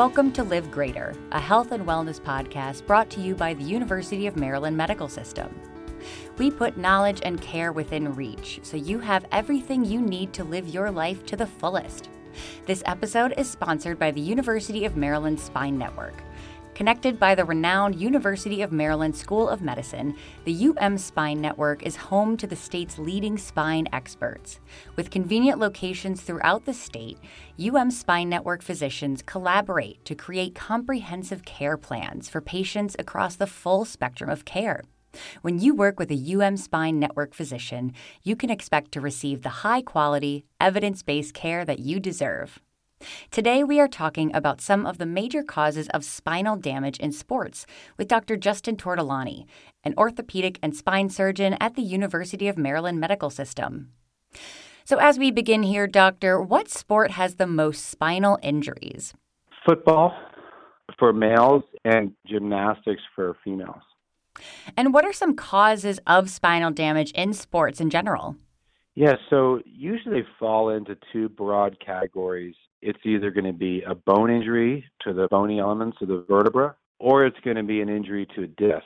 Welcome to Live Greater, a health and wellness podcast brought to you by the University of Maryland Medical System. We put knowledge and care within reach so you have everything you need to live your life to the fullest. This episode is sponsored by the University of Maryland Spine Network. Connected by the renowned University of Maryland School of Medicine, the UM Spine Network is home to the state's leading spine experts. With convenient locations throughout the state, UM Spine Network physicians collaborate to create comprehensive care plans for patients across the full spectrum of care. When you work with a UM Spine Network physician, you can expect to receive the high quality, evidence based care that you deserve. Today, we are talking about some of the major causes of spinal damage in sports with Dr. Justin Tortolani, an orthopedic and spine surgeon at the University of Maryland Medical System. So, as we begin here, Doctor, what sport has the most spinal injuries? Football for males and gymnastics for females. And what are some causes of spinal damage in sports in general? Yeah, so usually they fall into two broad categories it's either going to be a bone injury to the bony elements of the vertebra, or it's going to be an injury to a disc.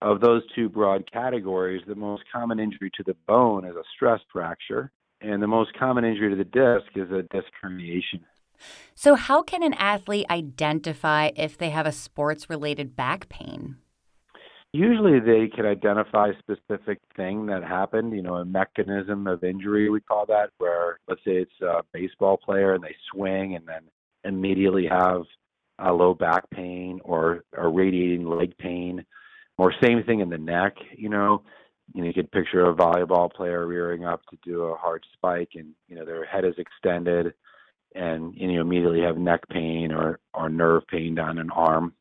Of those two broad categories, the most common injury to the bone is a stress fracture, and the most common injury to the disc is a disc herniation. So, how can an athlete identify if they have a sports related back pain? Usually they can identify a specific thing that happened, you know, a mechanism of injury, we call that, where let's say it's a baseball player and they swing and then immediately have a low back pain or a radiating leg pain, or same thing in the neck, you know. You know, you could picture a volleyball player rearing up to do a hard spike and, you know, their head is extended and, and you immediately have neck pain or, or nerve pain down an arm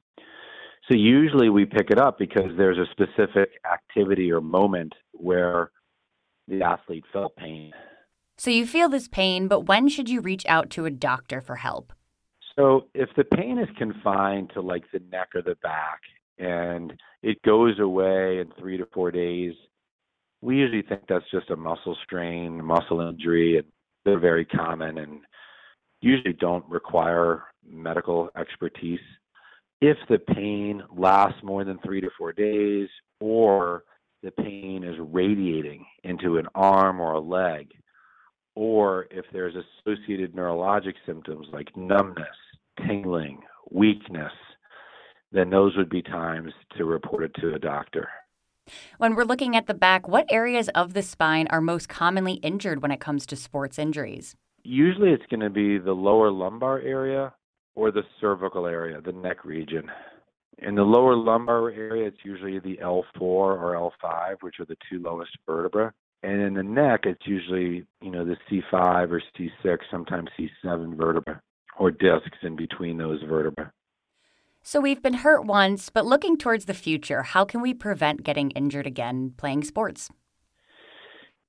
so usually we pick it up because there's a specific activity or moment where the athlete felt pain. So you feel this pain, but when should you reach out to a doctor for help? So if the pain is confined to like the neck or the back and it goes away in 3 to 4 days, we usually think that's just a muscle strain, muscle injury and they're very common and usually don't require medical expertise if the pain lasts more than three to four days or the pain is radiating into an arm or a leg, or if there's associated neurologic symptoms like numbness, tingling, weakness, then those would be times to report it to a doctor. When we're looking at the back, what areas of the spine are most commonly injured when it comes to sports injuries? Usually it's going to be the lower lumbar area or the cervical area, the neck region. In the lower lumbar area, it's usually the L4 or L5, which are the two lowest vertebrae. And in the neck, it's usually, you know, the C5 or C6, sometimes C7 vertebra or discs in between those vertebrae. So we've been hurt once, but looking towards the future, how can we prevent getting injured again playing sports?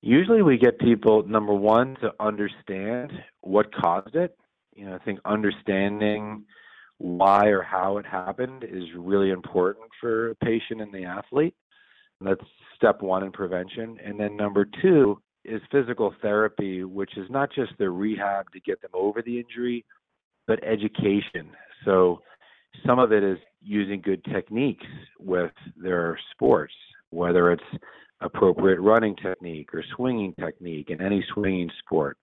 Usually we get people, number one, to understand what caused it you know, I think understanding why or how it happened is really important for a patient and the athlete. That's step one in prevention. And then number two is physical therapy, which is not just the rehab to get them over the injury, but education. So some of it is using good techniques with their sports, whether it's appropriate running technique or swinging technique in any swinging sport,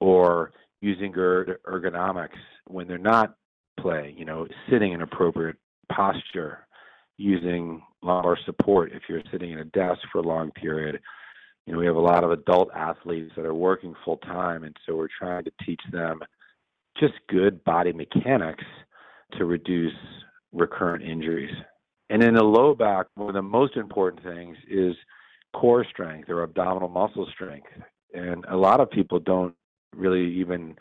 or using er- ergonomics when they're not playing, you know, sitting in appropriate posture, using lumbar support if you're sitting in a desk for a long period. You know, we have a lot of adult athletes that are working full time, and so we're trying to teach them just good body mechanics to reduce recurrent injuries. And in the low back, one of the most important things is core strength or abdominal muscle strength. And a lot of people don't really even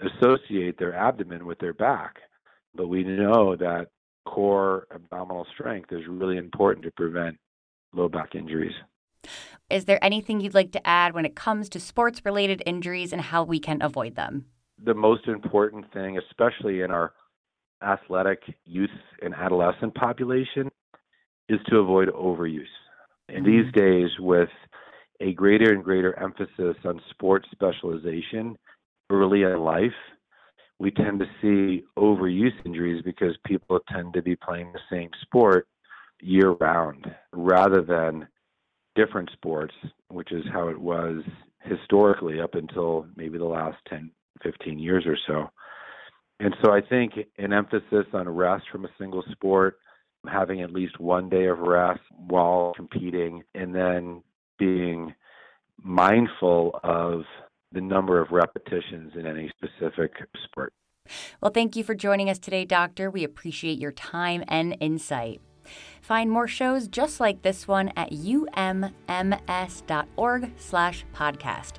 associate their abdomen with their back. But we know that core abdominal strength is really important to prevent low back injuries. Is there anything you'd like to add when it comes to sports related injuries and how we can avoid them? The most important thing, especially in our athletic youth and adolescent population, is to avoid overuse. And these mm-hmm. days, with a greater and greater emphasis on sports specialization early in life, we tend to see overuse injuries because people tend to be playing the same sport year round rather than different sports, which is how it was historically up until maybe the last 10, 15 years or so. And so I think an emphasis on rest from a single sport, having at least one day of rest while competing, and then being mindful of the number of repetitions in any specific sport. Well, thank you for joining us today, Doctor. We appreciate your time and insight. Find more shows just like this one at umms.org slash podcast.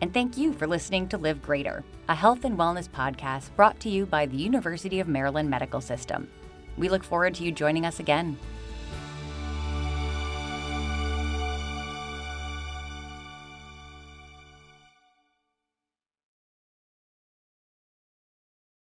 And thank you for listening to Live Greater, a health and wellness podcast brought to you by the University of Maryland Medical System. We look forward to you joining us again.